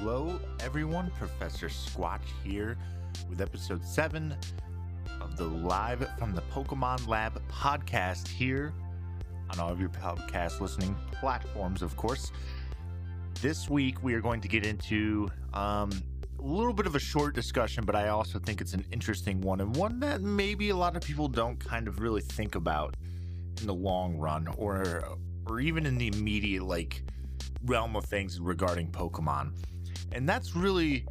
Hello, everyone. Professor Squatch here with episode 7 of the Live from the Pokemon Lab podcast here on all of your podcast listening platforms, of course. This week, we are going to get into um, a little bit of a short discussion, but I also think it's an interesting one and one that maybe a lot of people don't kind of really think about in the long run or or even in the immediate like realm of things regarding Pokemon. And that's really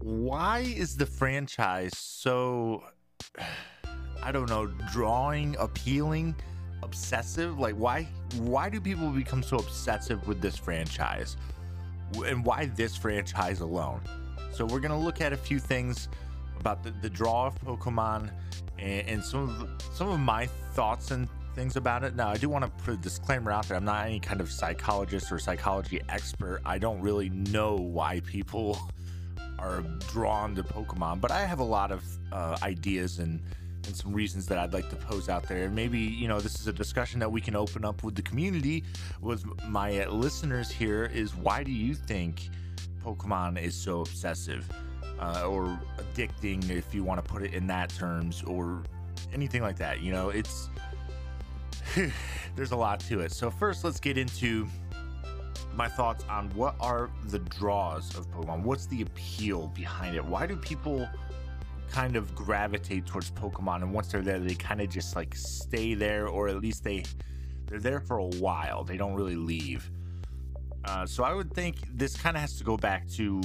why is the franchise so I don't know, drawing, appealing, obsessive? Like why why do people become so obsessive with this franchise? And why this franchise alone? So we're gonna look at a few things about the, the draw of Pokemon and, and some of some of my thoughts and things about it. Now, I do want to put a disclaimer out there. I'm not any kind of psychologist or psychology expert. I don't really know why people are drawn to Pokemon, but I have a lot of uh, ideas and and some reasons that I'd like to pose out there. And maybe, you know, this is a discussion that we can open up with the community, with my listeners here is why do you think Pokemon is so obsessive uh, or addicting, if you want to put it in that terms, or anything like that? You know, it's there's a lot to it. So first, let's get into my thoughts on what are the draws of Pokemon. What's the appeal behind it? Why do people kind of gravitate towards Pokemon and once they're there they kind of just like stay there or at least they they're there for a while. They don't really leave. Uh, so I would think this kind of has to go back to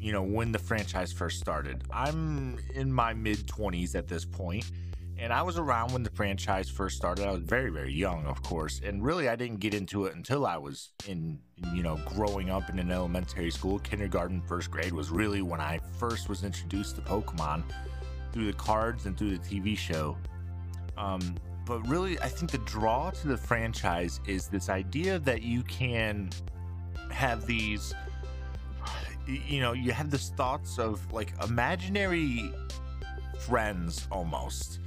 you know when the franchise first started. I'm in my mid 20s at this point and I was around when the franchise first started. I was very, very young, of course. And really, I didn't get into it until I was in, you know, growing up in an elementary school. Kindergarten, first grade was really when I first was introduced to Pokemon through the cards and through the TV show. Um, but really, I think the draw to the franchise is this idea that you can have these, you know, you have these thoughts of like imaginary friends almost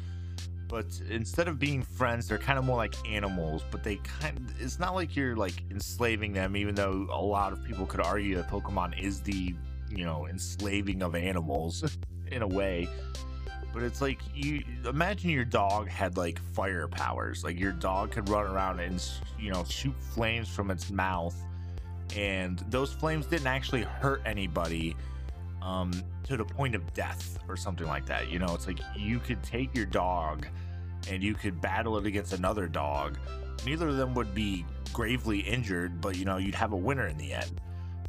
but instead of being friends, they're kind of more like animals. But they kind of, it's not like you're like enslaving them, even though a lot of people could argue that Pokemon is the you know enslaving of animals in a way. But it's like you imagine your dog had like fire powers. Like your dog could run around and you know shoot flames from its mouth, and those flames didn't actually hurt anybody um, to the point of death or something like that. You know, it's like you could take your dog and you could battle it against another dog. Neither of them would be gravely injured, but you know, you'd have a winner in the end.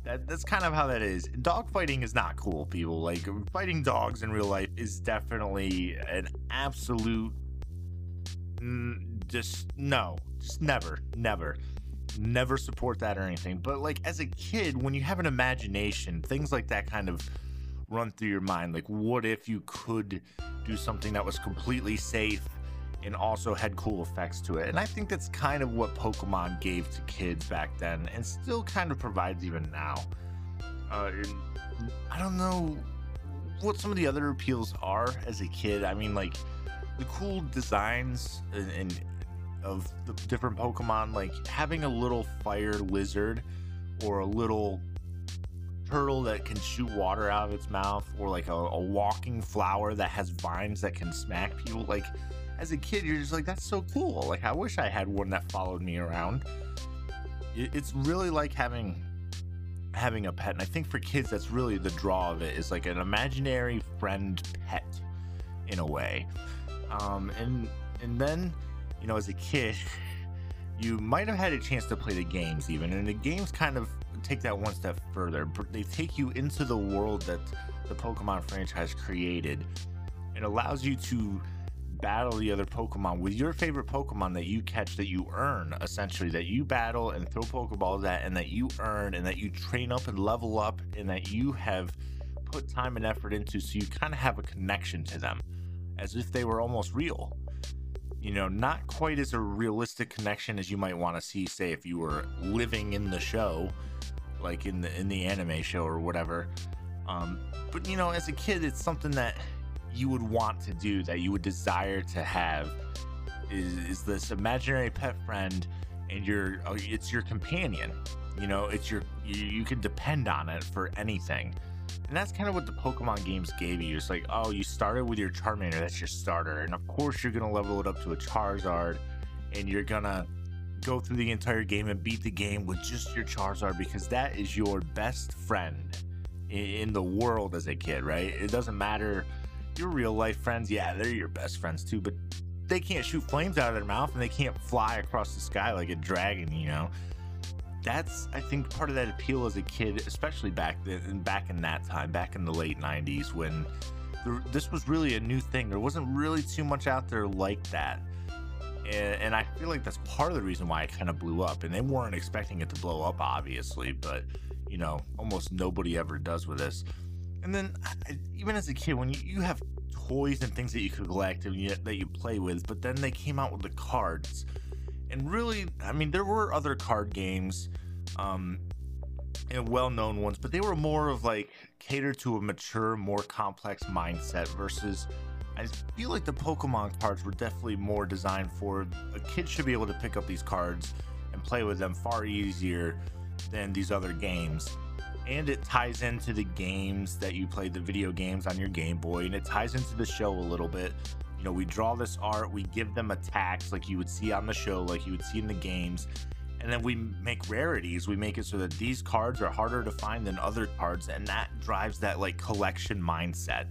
That, that's kind of how that is. Dog fighting is not cool, people. Like fighting dogs in real life is definitely an absolute just no, just never, never never support that or anything. But like as a kid, when you have an imagination, things like that kind of run through your mind. Like, what if you could do something that was completely safe and also had cool effects to it? And I think that's kind of what Pokemon gave to kids back then and still kind of provides even now. Uh, I don't know what some of the other appeals are as a kid. I mean, like the cool designs and, and of the different Pokemon, like having a little fire lizard or a little turtle that can shoot water out of its mouth, or like a, a, walking flower that has vines that can smack people. Like, as a kid, you're just like, that's so cool. Like, I wish I had one that followed me around. It's really like having having a pet, and I think for kids, that's really the draw of it. Is like an imaginary friend pet, in a way. Um, and and then you know, as a kid, you might have had a chance to play the games even, and the games kind of take that one step further. They take you into the world that the Pokemon franchise created It allows you to battle the other Pokemon with your favorite Pokemon that you catch that you earn, essentially, that you battle and throw Pokeballs at, and that you earn, and that you train up and level up, and that you have put time and effort into, so you kind of have a connection to them as if they were almost real you know, not quite as a realistic connection as you might want to see, say, if you were living in the show, like in the in the anime show or whatever. Um, but you know, as a kid, it's something that you would want to do, that you would desire to have, is, is this imaginary pet friend, and you're uh, it's your companion. You know, it's your you, you can depend on it for anything. And that's kind of what the Pokemon games gave you. It's like, oh, you started with your Charmander, that's your starter. And of course, you're going to level it up to a Charizard, and you're going to go through the entire game and beat the game with just your Charizard because that is your best friend in the world as a kid, right? It doesn't matter your real life friends, yeah, they're your best friends too, but they can't shoot flames out of their mouth and they can't fly across the sky like a dragon, you know. That's I think part of that appeal as a kid, especially back then, back in that time, back in the late '90s when there, this was really a new thing. There wasn't really too much out there like that, and, and I feel like that's part of the reason why it kind of blew up. And they weren't expecting it to blow up, obviously, but you know, almost nobody ever does with this. And then, even as a kid, when you, you have toys and things that you collect and you, that you play with, but then they came out with the cards. And really, I mean, there were other card games, um, and well-known ones, but they were more of like catered to a mature, more complex mindset versus. I feel like the Pokemon cards were definitely more designed for a kid should be able to pick up these cards and play with them far easier than these other games and it ties into the games that you play the video games on your game boy and it ties into the show a little bit. You know we draw this art we give them attacks like you would see on the show like you would see in the games and then we make rarities. We make it so that these cards are harder to find than other cards and that drives that like collection mindset.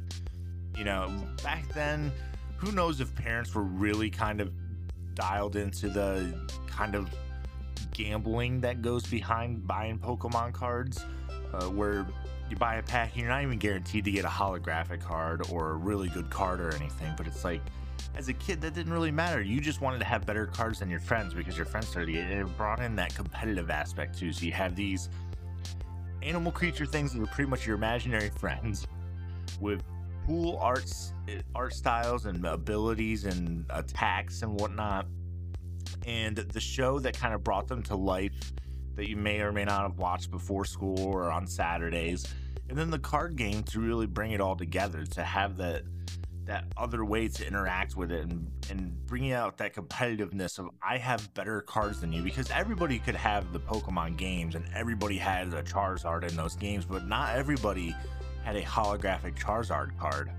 You know back then who knows if parents were really kind of dialed into the kind of gambling that goes behind buying pokemon cards uh, where you buy a pack and you're not even guaranteed to get a holographic card or a really good card or anything. But it's like, as a kid, that didn't really matter. You just wanted to have better cards than your friends because your friends started it. It brought in that competitive aspect too. So you have these animal creature things that are pretty much your imaginary friends with cool arts, art styles, and abilities and attacks and whatnot. And the show that kind of brought them to life that you may or may not have watched before school or on Saturdays. And then the card game to really bring it all together, to have that that other way to interact with it and, and bringing out that competitiveness of I have better cards than you because everybody could have the Pokemon games and everybody had a Charizard in those games, but not everybody had a holographic Charizard card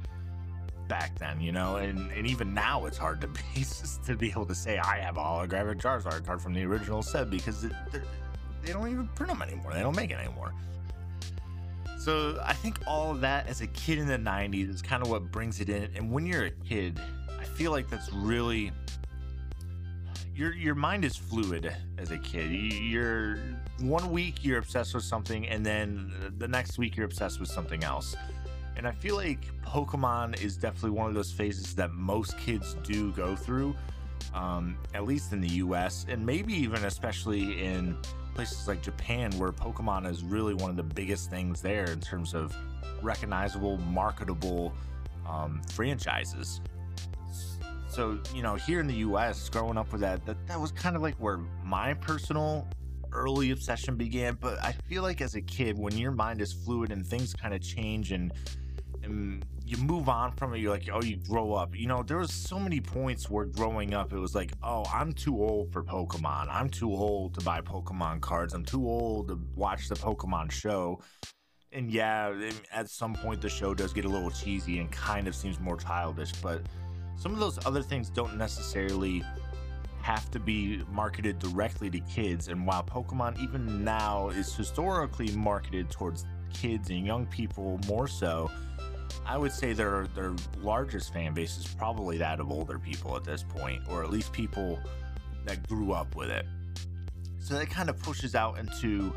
back then, you know, and, and even now it's hard to be to be able to say I have a holographic Charizard card from the original set because it, they don't even print them anymore. They don't make it anymore. So I think all of that as a kid in the 90s is kind of what brings it in. And when you're a kid, I feel like that's really your your mind is fluid as a kid. You're one week you're obsessed with something, and then the next week you're obsessed with something else. And I feel like Pokemon is definitely one of those phases that most kids do go through, um, at least in the U.S. and maybe even especially in places like Japan, where Pokemon is really one of the biggest things there in terms of recognizable, marketable um, franchises. So, you know, here in the US, growing up with that, that, that was kind of like where my personal early obsession began. But I feel like as a kid, when your mind is fluid and things kind of change and, and you move on from it. You're like, oh, you grow up. You know, there was so many points where growing up, it was like, oh, I'm too old for Pokemon. I'm too old to buy Pokemon cards. I'm too old to watch the Pokemon show. And yeah, at some point, the show does get a little cheesy and kind of seems more childish. But some of those other things don't necessarily have to be marketed directly to kids. And while Pokemon, even now, is historically marketed towards kids and young people more so I would say their their largest fan base is probably that of older people at this point, or at least people that grew up with it. So that kind of pushes out into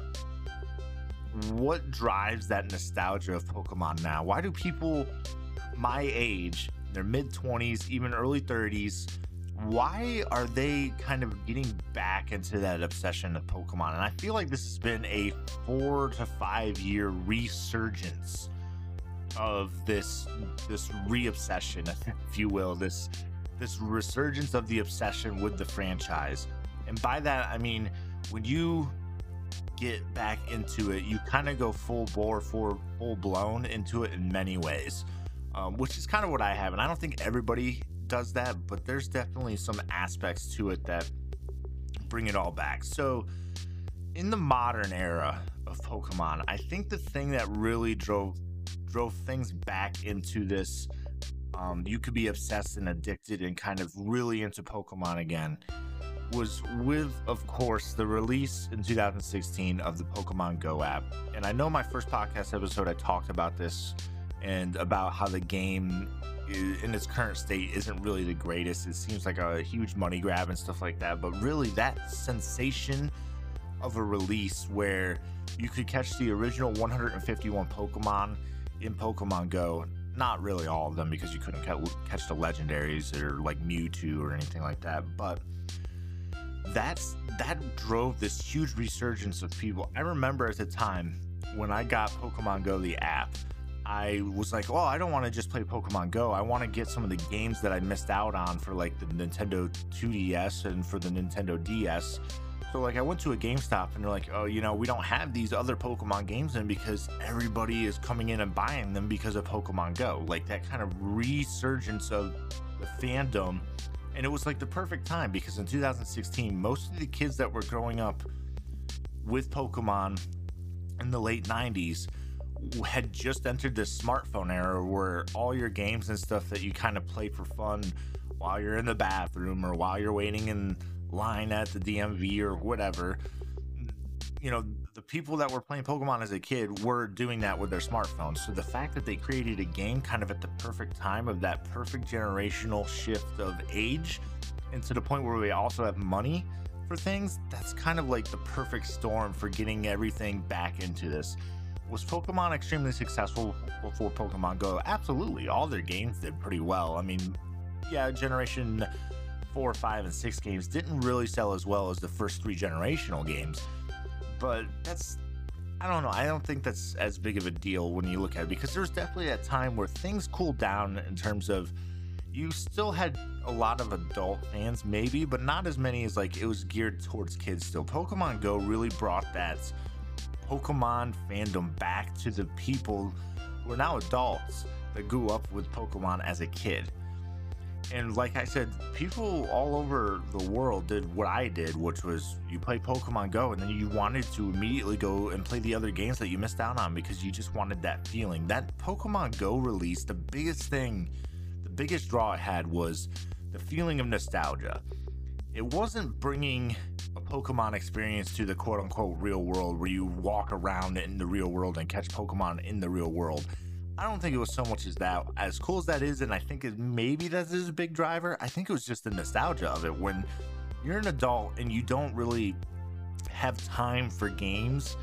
what drives that nostalgia of Pokemon now. Why do people my age, their mid 20s, even early 30s, why are they kind of getting back into that obsession of Pokemon? And I feel like this has been a four to five year resurgence of this this re-obsession, if you will, this this resurgence of the obsession with the franchise. And by that I mean when you get back into it, you kind of go full bore, for full blown into it in many ways, um, which is kind of what I have. And I don't think everybody does that, but there's definitely some aspects to it that bring it all back. So, in the modern era of Pokemon, I think the thing that really drove drove things back into this um, you could be obsessed and addicted and kind of really into Pokemon again was with, of course, the release in 2016 of the Pokemon Go app. And I know my first podcast episode, I talked about this and about how the game in its current state isn't really the greatest. It seems like a huge money grab and stuff like that. But really, that sensation of a release where you could catch the original 151 Pokemon in Pokemon Go. Not really all of them because you couldn't catch the legendaries or like Mewtwo or anything like that. But that's that drove this huge resurgence of people. I remember at the time when I got Pokemon Go the app, I was like, "Well, I don't want to just play Pokemon Go. I want to get some of the games that I missed out on for like the Nintendo 2DS and for the Nintendo DS." So like I went to a GameStop and they're like, "Oh, you know, we don't have these other Pokemon games in because everybody is coming in and buying them because of Pokemon Go." Like that kind of resurgence of the fandom and it was like the perfect time because in 2016, most of the kids that were growing up with Pokemon in the late 90s had just entered this smartphone era where all your games and stuff that you kind of play for fun while you're in the bathroom or while you're waiting in line at the DMV or whatever, you know, the people that were playing Pokemon as a kid were doing that with their smartphones. So the fact that they created a game kind of at the perfect time of that perfect generational shift of age, and to the point where we also have money for things, that's kind of like the perfect storm for getting everything back into this. Was Pokemon extremely successful before Pokemon Go? Absolutely. All their games did pretty well. I mean, yeah, generation four, five, and six games didn't really sell as well as the first three generational games but that's I don't know. I don't think that's as big of a deal when you look at it because there's definitely a time where things cooled down in terms of you still had a lot of adult fans, maybe, but not as many as like it was geared towards kids still. Pokemon Go really brought that Pokemon fandom back to the people who are now adults that grew up with Pokemon as a kid and like I said, people all over the world did what I did, which was you play Pokemon Go and then you wanted to immediately go and play the other games that you missed out on because you just wanted that feeling. That Pokemon Go release, the biggest thing, the biggest draw it had was the feeling of nostalgia. It wasn't bringing a Pokemon experience to the quote unquote real world where you walk around in the real world and catch Pokemon in the real world I don't think it was so much as that. As cool as that is, and I think it, maybe that is a big driver. I think it was just the nostalgia of it. When you're an adult and you don't really have time for games,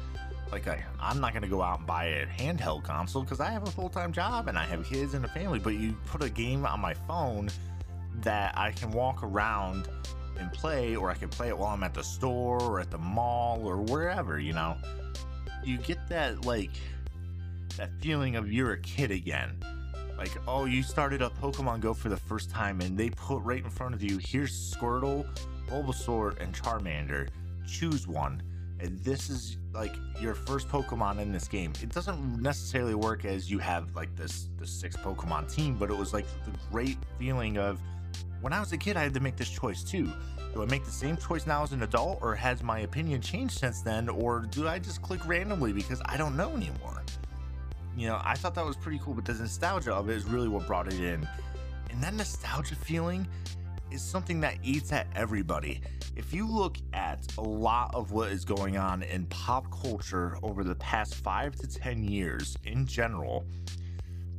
like I, I'm not gonna go out and buy a handheld console because I have a full time job and I have kids and a family. But you put a game on my phone that I can walk around and play, or I can play it while I'm at the store or at the mall or wherever. You know, you get that like that feeling of you're a kid again. Like, oh, you started up Pokemon Go for the first time and they put right in front of you, here's Squirtle, Bulbasaur, and Charmander. Choose one. And this is like your first Pokemon in this game. It doesn't necessarily work as you have like this the six Pokemon team, but it was like the great feeling of when I was a kid, I had to make this choice too. Do I make the same choice now as an adult, or has my opinion changed since then, or do I just click randomly because I don't know anymore? You know, I thought that was pretty cool, but the nostalgia of it is really what brought it in. And that nostalgia feeling is something that eats at everybody. If you look at a lot of what is going on in pop culture over the past five to 10 years in general,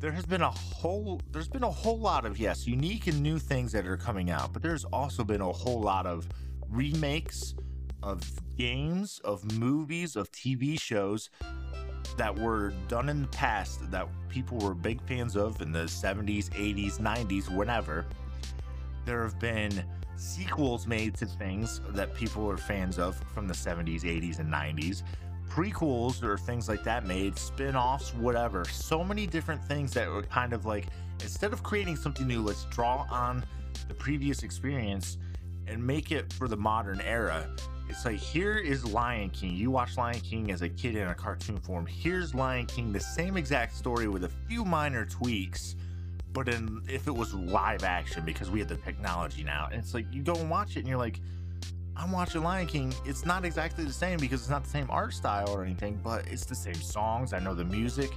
there has been a whole there's been a whole lot of yes unique and new things that are coming out but there's also been a whole lot of remakes of games of movies of tv shows that were done in the past that people were big fans of in the 70s, 80s, 90s, whenever. There have been sequels made to things that people were fans of from the 70s, 80s, and 90s. Prequels or things like that made, spin offs, whatever. So many different things that were kind of like, instead of creating something new, let's draw on the previous experience and make it for the modern era it's like here is Lion King. You watch Lion King as a kid in a cartoon form. Here's Lion King, the same exact story with a few minor tweaks, but in if it was live action because we have the technology now. And it's like you go and watch it and you're like, I'm watching Lion King. It's not exactly the same because it's not the same art style or anything, but it's the same songs. I know the music.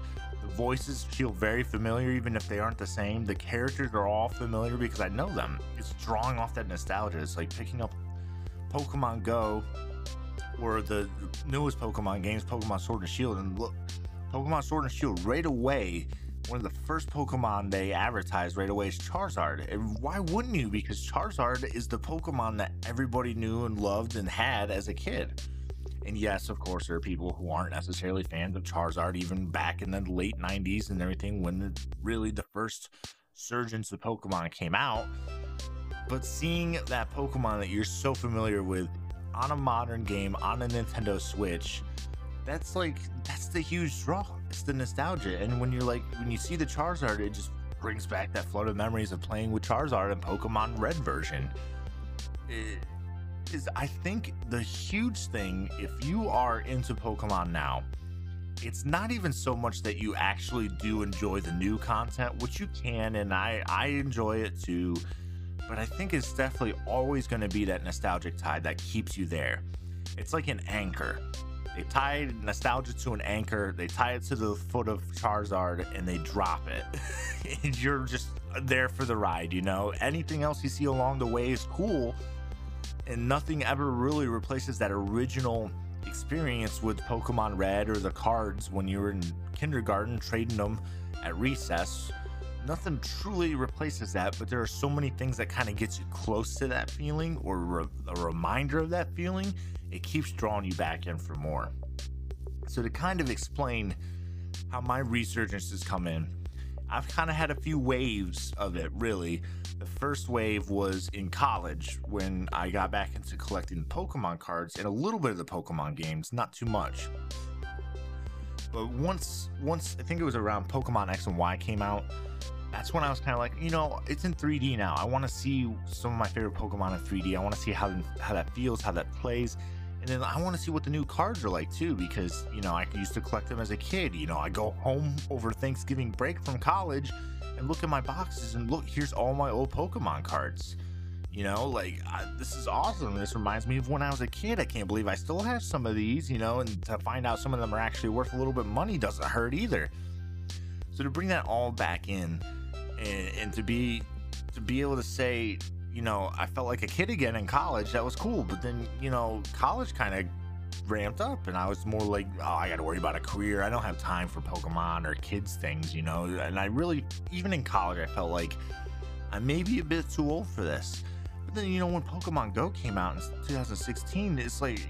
The voices feel very familiar, even if they aren't the same. The characters are all familiar because I know them. It's drawing off that nostalgia. It's like picking up Pokemon Go or the newest Pokemon games, Pokemon Sword and Shield, and look, Pokemon Sword and Shield right away one of the first Pokemon they advertised right away is Charizard. And why wouldn't you? Because Charizard is the Pokemon that everybody knew and loved and had as a kid. And yes, of course, there are people who aren't necessarily fans of Charizard, even back in the late 90s and everything, when really the first surgence of Pokemon came out. But seeing that Pokemon that you're so familiar with on a modern game on a Nintendo Switch, that's like that's the huge draw. It's the nostalgia. And when you're like when you see the Charizard, it just brings back that flood of memories of playing with Charizard in Pokemon Red version. It is I think the huge thing if you are into Pokemon now, it's not even so much that you actually do enjoy the new content, which you can, and I I enjoy it too. But I think it's definitely always going to be that nostalgic tide that keeps you there. It's like an anchor. They tie nostalgia to an anchor, they tie it to the foot of Charizard, and they drop it. and you're just there for the ride, you know? Anything else you see along the way is cool, and nothing ever really replaces that original experience with Pokemon Red or the cards when you were in kindergarten trading them at recess. Nothing truly replaces that, but there are so many things that kind of gets you close to that feeling or re- a reminder of that feeling it keeps drawing you back in for more. So, to kind of explain how my resurgence has come in, I've kind of had a few waves of it, really. The first wave was in college when I got back into collecting Pokemon cards and a little bit of the Pokemon games, not too much. But once, once I think it was around Pokemon X and Y came out, that's when I was kind of like, you know, it's in 3D now. I want to see some of my favorite Pokemon in 3D. I want to see how how that feels, how that plays. And then I want to see what the new cards are like too, because you know I used to collect them as a kid. You know, I go home over Thanksgiving break from college and look at my boxes and look, here's all my old Pokemon cards. You know, like I, this is awesome. This reminds me of when I was a kid. I can't believe I still have some of these. You know, and to find out some of them are actually worth a little bit of money doesn't hurt either. So to bring that all back in, and, and to be to be able to say you know, I felt like a kid again in college. That was cool. But then, you know, college kind of ramped up and I was more like, oh, I got to worry about a career. I don't have time for Pokemon or kids things, you know. And I really, even in college, I felt like I may be a bit too old for this. But then, you know, when Pokemon Go came out in 2016, it's like,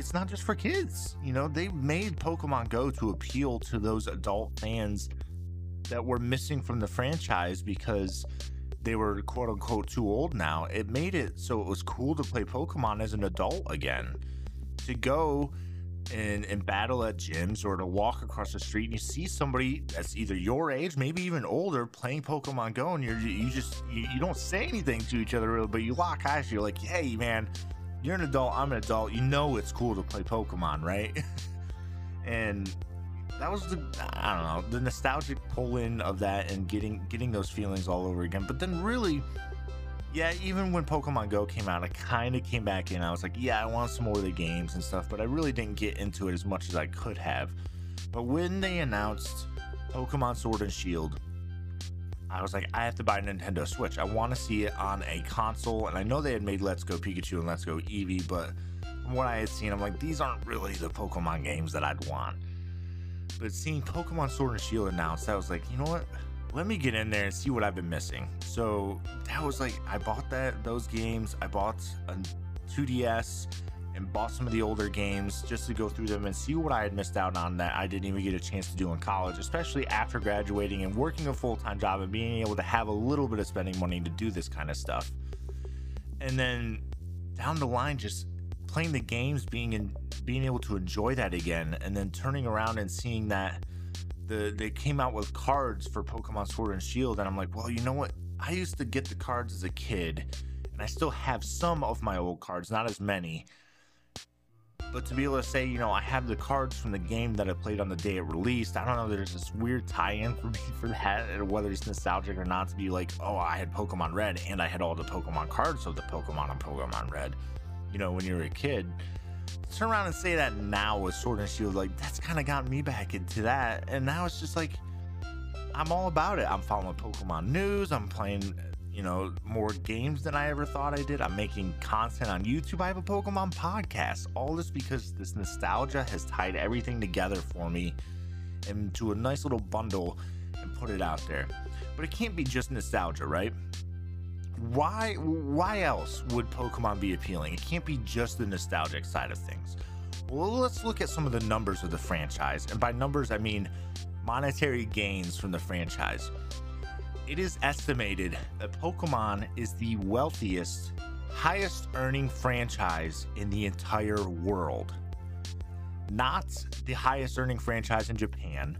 it's not just for kids. You know, they made Pokemon Go to appeal to those adult fans that were missing from the franchise because they were quote unquote too old now, it made it so it was cool to play Pokemon as an adult again. To go and, and battle at gyms or to walk across the street and you see somebody that's either your age, maybe even older, playing Pokemon Go, and you're you just you, you don't say anything to each other really, but you lock eyes. You're like, hey man, you're an adult, I'm an adult. You know it's cool to play Pokemon, right? and that was the I don't know the nostalgic pull in of that and getting getting those feelings all over again. But then really, yeah, even when Pokemon Go came out, I kind of came back in. I was like, yeah, I want some more of the games and stuff, but I really didn't get into it as much as I could have. But when they announced Pokemon Sword and Shield, I was like, I have to buy a Nintendo Switch. I want to see it on a console, and I know they had made Let's Go Pikachu and Let's Go Eevee, but from what I had seen, I'm like, these aren't really the Pokemon games that I'd want. But seeing Pokemon Sword and Shield announced, I was like, you know what? Let me get in there and see what I've been missing. So that was like, I bought that those games. I bought a 2DS and bought some of the older games just to go through them and see what I had missed out on that I didn't even get a chance to do in college, especially after graduating and working a full time job and being able to have a little bit of spending money to do this kind of stuff. And then down the line, just playing the games, being in, being able to enjoy that again, and then turning around and seeing that the they came out with cards for Pokemon Sword and Shield, and I'm like, well, you know what? I used to get the cards as a kid, and I still have some of my old cards, not as many. But to be able to say, you know, I have the cards from the game that I played on the day it released, I don't know. There's this weird tie-in for me for that, and whether it's nostalgic or not. To be like, oh, I had Pokemon Red, and I had all the Pokemon cards of the Pokemon on Pokemon Red you know, when you were a kid. Turn around and say that now with Sword and Shield, like that's kind of got me back into that. And now it's just like I'm all about it. I'm following Pokemon news. I'm playing, you know, more games than I ever thought I did. I'm making content on YouTube. I have a Pokemon podcast. All this because this nostalgia has tied everything together for me into a nice little bundle and put it out there. But it can't be just nostalgia, right? Why why else would Pokemon be appealing? It can't be just the nostalgic side of things. Well, let's look at some of the numbers of the franchise. And by numbers, I mean monetary gains from the franchise. It is estimated that Pokemon is the wealthiest, highest earning franchise in the entire world. Not the highest earning franchise in Japan,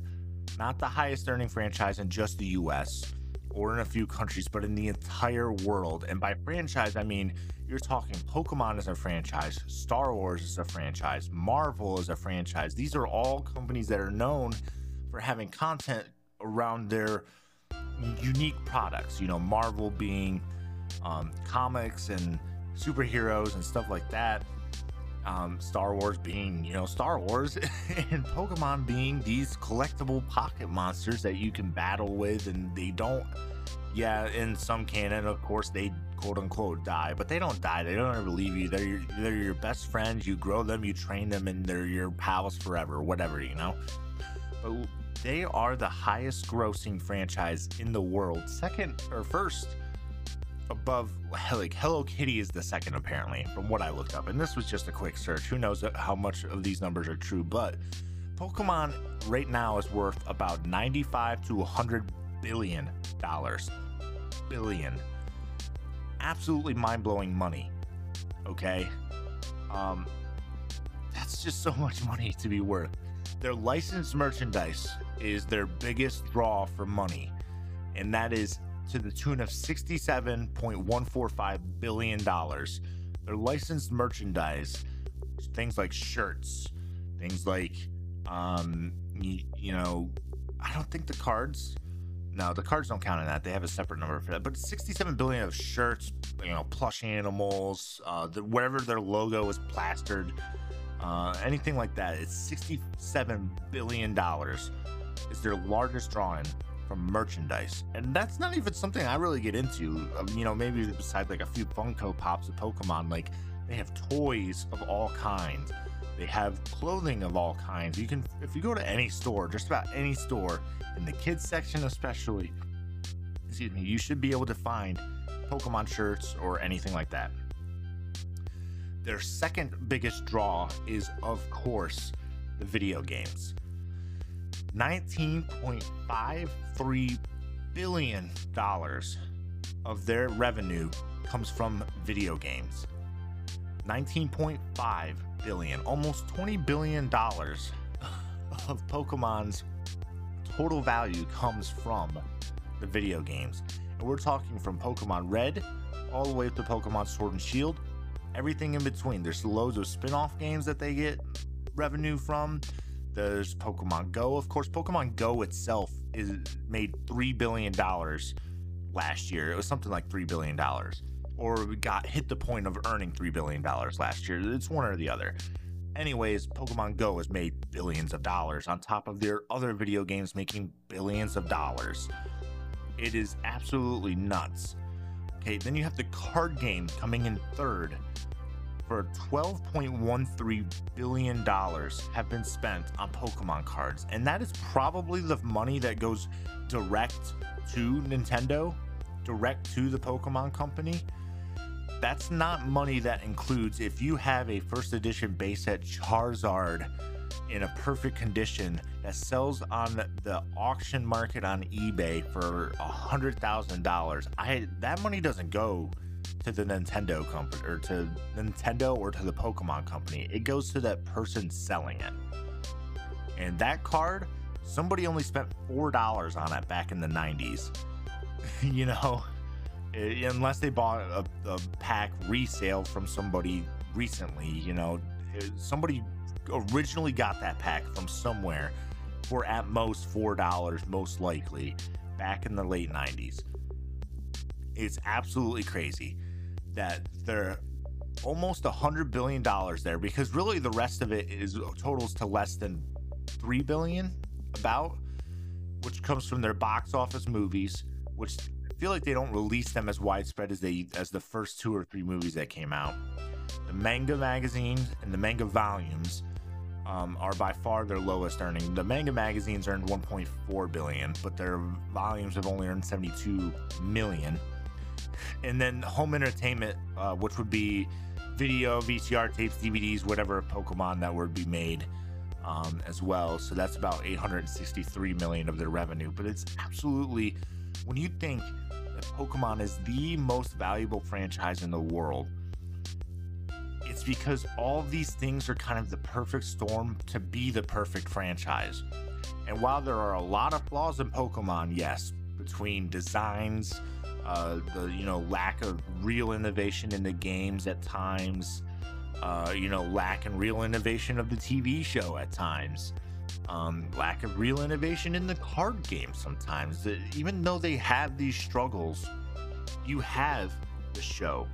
not the highest earning franchise in just the US or in a few countries, but in the entire world. And by franchise, I mean you're talking Pokemon as a franchise, Star Wars as a franchise, Marvel as a franchise. These are all companies that are known for having content around their unique products. You know, Marvel being um, comics and superheroes and stuff like that. Um, Star Wars being, you know, Star Wars, and Pokemon being these collectible pocket monsters that you can battle with, and they don't. Yeah, in some canon, of course, they quote unquote die, but they don't die. They don't ever leave you. They're your, they're your best friends. You grow them, you train them, and they're your pals forever. Whatever, you know. But they are the highest grossing franchise in the world. Second or first above like Hello Kitty is the second apparently from what I looked up. And this was just a quick search. Who knows how much of these numbers are true, but Pokemon right now is worth about 95 to 100 billion dollars. Billion. Absolutely mind-blowing money. Okay? Um that's just so much money to be worth. Their licensed merchandise is their biggest draw for money, and that is to the tune of $67.145 billion. Their licensed merchandise, things like shirts, things like, um, you, you know, I don't think the cards. No, the cards don't count in that. They have a separate number for that. But 67 billion of shirts, you know, plush animals, uh, the, wherever their logo is plastered, uh, anything like that. It's 67 billion dollars. Is their largest drawing from merchandise, and that's not even something I really get into. Um, you know, maybe besides like a few Funko Pops of Pokemon, like they have toys of all kinds. They have clothing of all kinds. You can, if you go to any store, just about any store, in the kids section especially, excuse me, you should be able to find Pokemon shirts or anything like that. Their second biggest draw is, of course, the video games. $19.53 billion of their revenue comes from video games. 19.5 billion, almost 20 billion dollars of Pokemon's total value comes from the video games. And we're talking from Pokemon Red all the way up to Pokemon Sword and Shield, everything in between. There's loads of spin-off games that they get revenue from. There's Pokemon Go. Of course, Pokemon Go itself is made three billion dollars last year. It was something like three billion dollars, or got hit the point of earning three billion dollars last year. It's one or the other. Anyways, Pokemon Go has made billions of dollars on top of their other video games making billions of dollars. It is absolutely nuts. Okay, then you have the card game coming in third for 12.13 billion dollars have been spent on Pokemon cards, and that is probably the money that goes direct to Nintendo, direct to the Pokemon company. That's not money that includes if you have a first edition base set Charizard in a perfect condition that sells on the auction market on eBay for a hundred thousand dollars. I that money doesn't go to the Nintendo company or to Nintendo or to the Pokemon company. It goes to that person selling it. And that card, somebody only spent $4 on it back in the 90s. you know, unless they bought a, a, pack resale from somebody recently, you know, somebody originally got that pack from somewhere for at most $4, most likely, back in the late 90s. It's absolutely crazy that they're almost a hundred billion dollars there because really the rest of it is totals to less than three billion about which comes from their box office movies which I feel like they don't release them as widespread as they as the first two or three movies that came out the manga magazines and the manga volumes um, are by far their lowest earning. The manga magazines earned 1.4 billion, but their volumes have only earned 72 million. And then home entertainment, uh, which would be video, VCR tapes, DVDs, whatever Pokemon that would be made um, as well. So that's about 863 million of their revenue. But it's absolutely, when you think that Pokemon is the most valuable franchise in the world, it's because all these things are kind of the perfect storm to be the perfect franchise. And while there are a lot of flaws in Pokemon, yes, between designs, uh, the you know lack of real innovation in the games at times, uh, you know lack and real innovation of the TV show at times, um, lack of real innovation in the card game sometimes. Even though they have these struggles, you have the show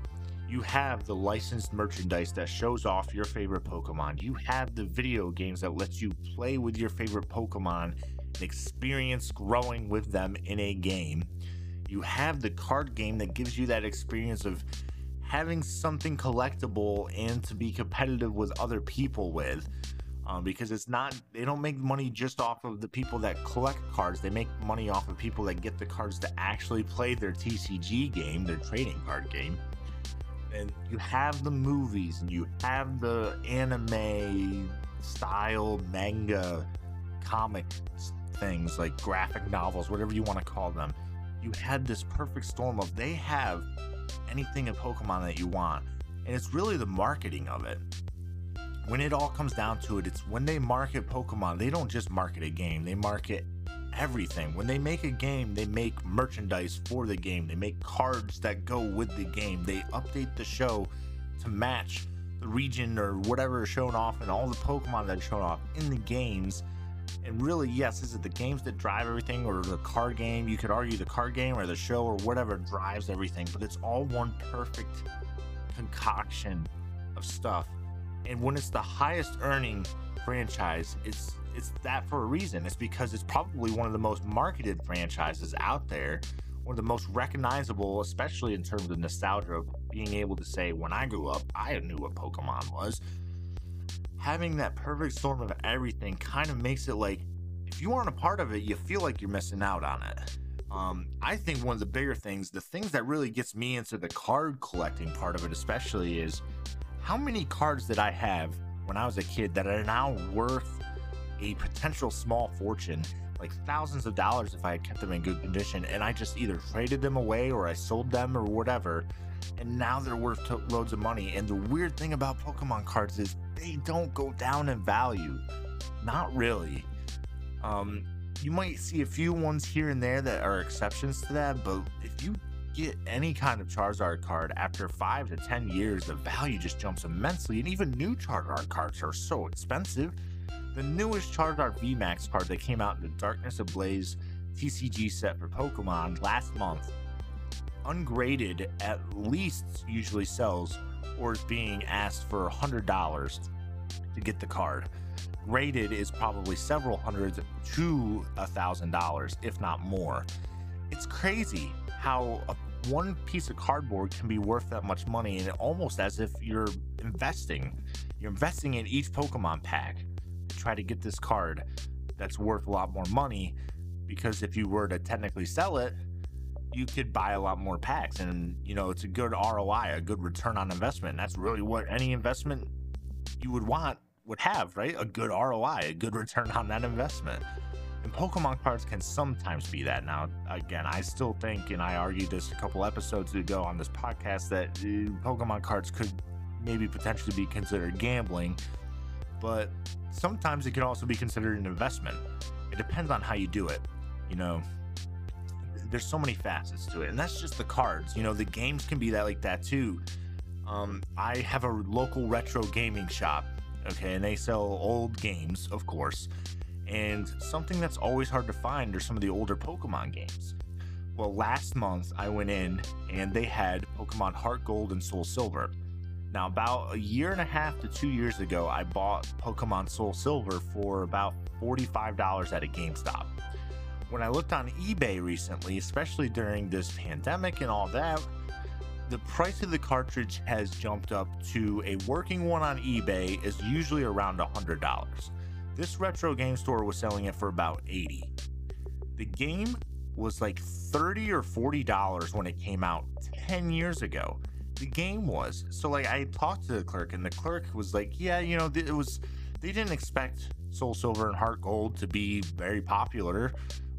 you have the licensed merchandise that shows off your favorite Pokemon. You have the video games that lets you play with your favorite Pokemon and experience growing with them in a game. You have the card game that gives you that experience of having something collectible and to be competitive with other people with. Um, because it's not, they don't make money just off of the people that collect cards. They make money off of people that get the cards to actually play their TCG game, their trading card game and you have the movies and you have the anime style manga comic things like graphic novels whatever you want to call them you had this perfect storm of they have anything in pokemon that you want and it's really the marketing of it when it all comes down to it it's when they market pokemon they don't just market a game they market everything. When they make a game, they make merchandise for the game. They make cards that go with the game. They update the show to match the region or whatever is shown off and all the Pokemon that are shown off in the games. And really, yes, is it the games that drive everything or the card game? You could argue the card game or the show or whatever drives everything, but it's all one perfect concoction of stuff. And when it's the highest earning franchise, it's it's that for a reason. It's because it's probably one of the most marketed franchises out there, one of the most recognizable, especially in terms of nostalgia of being able to say, when I grew up, I knew what Pokemon was. Having that perfect storm of everything kind of makes it like if you aren't a part of it, you feel like you're missing out on it. Um, I think one of the bigger things, the things that really gets me into the card collecting part of it, especially, is how many cards did I have when I was a kid that are now worth a potential small fortune, like thousands of dollars if I had kept them in good condition, and I just either traded them away or I sold them or whatever, and now they're worth to- loads of money. And the weird thing about Pokemon cards is they don't go down in value. Not really. Um, you might see a few ones here and there that are exceptions to that, but if you get any kind of Charizard card after five to ten years, the value just jumps immensely, and even new Charizard cards are so expensive the newest Charizard VMAX card that came out in the Darkness Ablaze TCG set for Pokemon last month, ungraded at least usually sells or is being asked for $100 to get the card. Graded is probably several hundreds to a thousand dollars, if not more. It's crazy how one piece of cardboard can be worth that much money, and almost as if you're investing. You're investing in each Pokemon pack to try to get this card that's worth a lot more money because if you were to technically sell it you could buy a lot more packs and you know it's a good ROI a good return on investment and that's really what any investment you would want would have right a good ROI a good return on that investment and Pokemon cards can sometimes be that now again I still think and I argued this a couple episodes ago on this podcast that uh, Pokemon cards could maybe potentially be considered gambling but sometimes it can also be considered an investment. It depends on how you do it. You know, there's so many facets to it, and that's just the cards. You know, the games can be that like that too. Um, I have a local retro gaming shop, okay, and they sell old games, of course. And something that's always hard to find are some of the older Pokemon games. Well, last month I went in and they had Pokemon Heart Gold and Soul Silver. Now, about a year and a half to two years ago, I bought Pokemon Soul Silver for about $45 at a GameStop. When I looked on eBay recently, especially during this pandemic and all that, the price of the cartridge has jumped up to a working one on eBay is usually around $100. This retro game store was selling it for about 80. The game was like 30 or 40 dollars when it came out 10 years ago the game was. So like I talked to the clerk and the clerk was like, yeah, you know, it was they didn't expect Soul Silver and Heart Gold to be very popular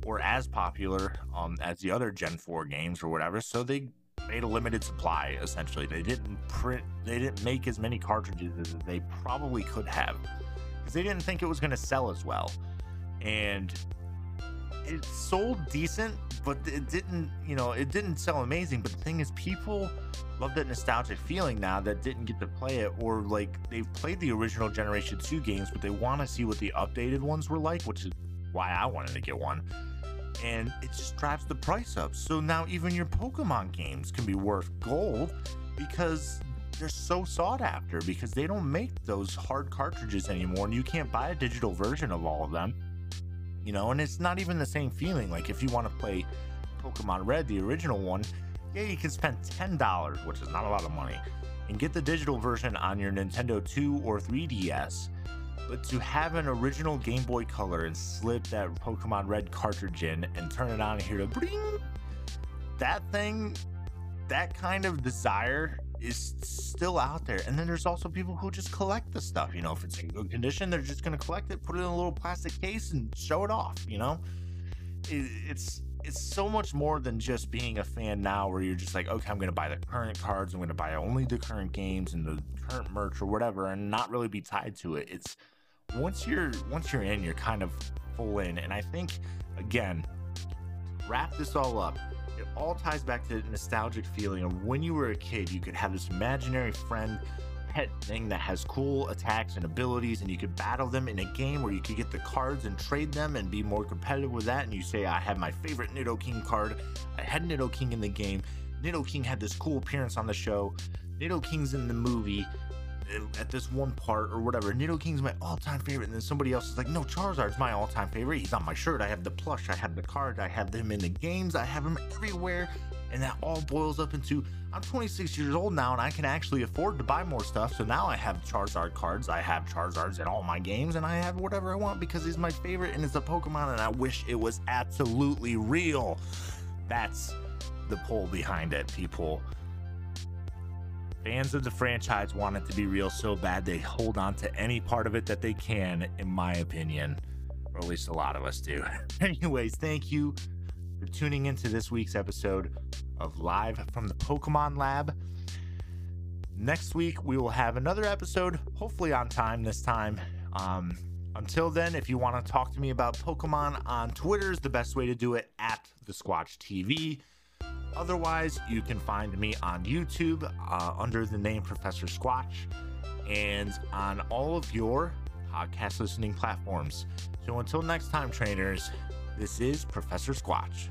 or as popular um, as the other Gen 4 games or whatever. So they made a limited supply essentially. They didn't print they didn't make as many cartridges as they probably could have because they didn't think it was going to sell as well. And it sold decent, but it didn't, you know, it didn't sell amazing. But the thing is, people love that nostalgic feeling now that didn't get to play it, or like they've played the original Generation 2 games, but they want to see what the updated ones were like, which is why I wanted to get one. And it just drives the price up. So now even your Pokemon games can be worth gold because they're so sought after because they don't make those hard cartridges anymore and you can't buy a digital version of all of them you know, and it's not even the same feeling. Like if you want to play Pokemon Red, the original one, yeah, you can spend $10, which is not a lot of money, and get the digital version on your Nintendo 2 or 3DS. But to have an original Game Boy Color and slip that Pokemon Red cartridge in and turn it on and hear the bring, that thing, that kind of desire is still out there. And then there's also people who just collect the stuff. You know, if it's in good condition, they're just going to collect it, put it in a little plastic case, and show it off. You know, it, it's it's so much more than just being a fan now, where you're just like, okay, I'm going to buy the current cards, I'm going to buy only the current games and the current merch or whatever, and not really be tied to it. It's once you're once you're in, you're kind of full in, and I think again, wrap this all up it all ties back to the nostalgic feeling of when you were a kid, you could have this imaginary friend pet thing that has cool attacks and abilities, and you could battle them in a game where you could get the cards and trade them and be more competitive with that. And you say, I have my favorite Nidoking card. I had Nidoking in the game. Nidoking had this cool appearance on the show. Nidoking's in the movie at this one part or whatever. Nidoking's my all-time favorite, and then somebody else is like, no, Charizard's my all-time favorite. He's on my shirt. I have the plush. I have the card. I have him in the games. I have him everywhere. And that all boils up into I'm 26 years old now and I can actually afford to buy more stuff. So now I have Charizard cards. I have Charizards in all my games and I have whatever I want because he's my favorite and it's a Pokemon and I wish it was absolutely real. That's the pull behind it, people. Fans of the franchise want it to be real so bad they hold on to any part of it that they can, in my opinion. Or at least a lot of us do. Anyways, thank you for tuning into this week's episode of Live from the Pokemon Lab. Next week, we will have another episode, hopefully on time this time. Um, until then, if you want to talk to me about Pokemon on Twitter, is the best way to do it at the Squatch TV. Otherwise, you can find me on YouTube uh, under the name Professor Squatch and on all of your podcast listening platforms. So until next time, trainers, this is Professor Squatch.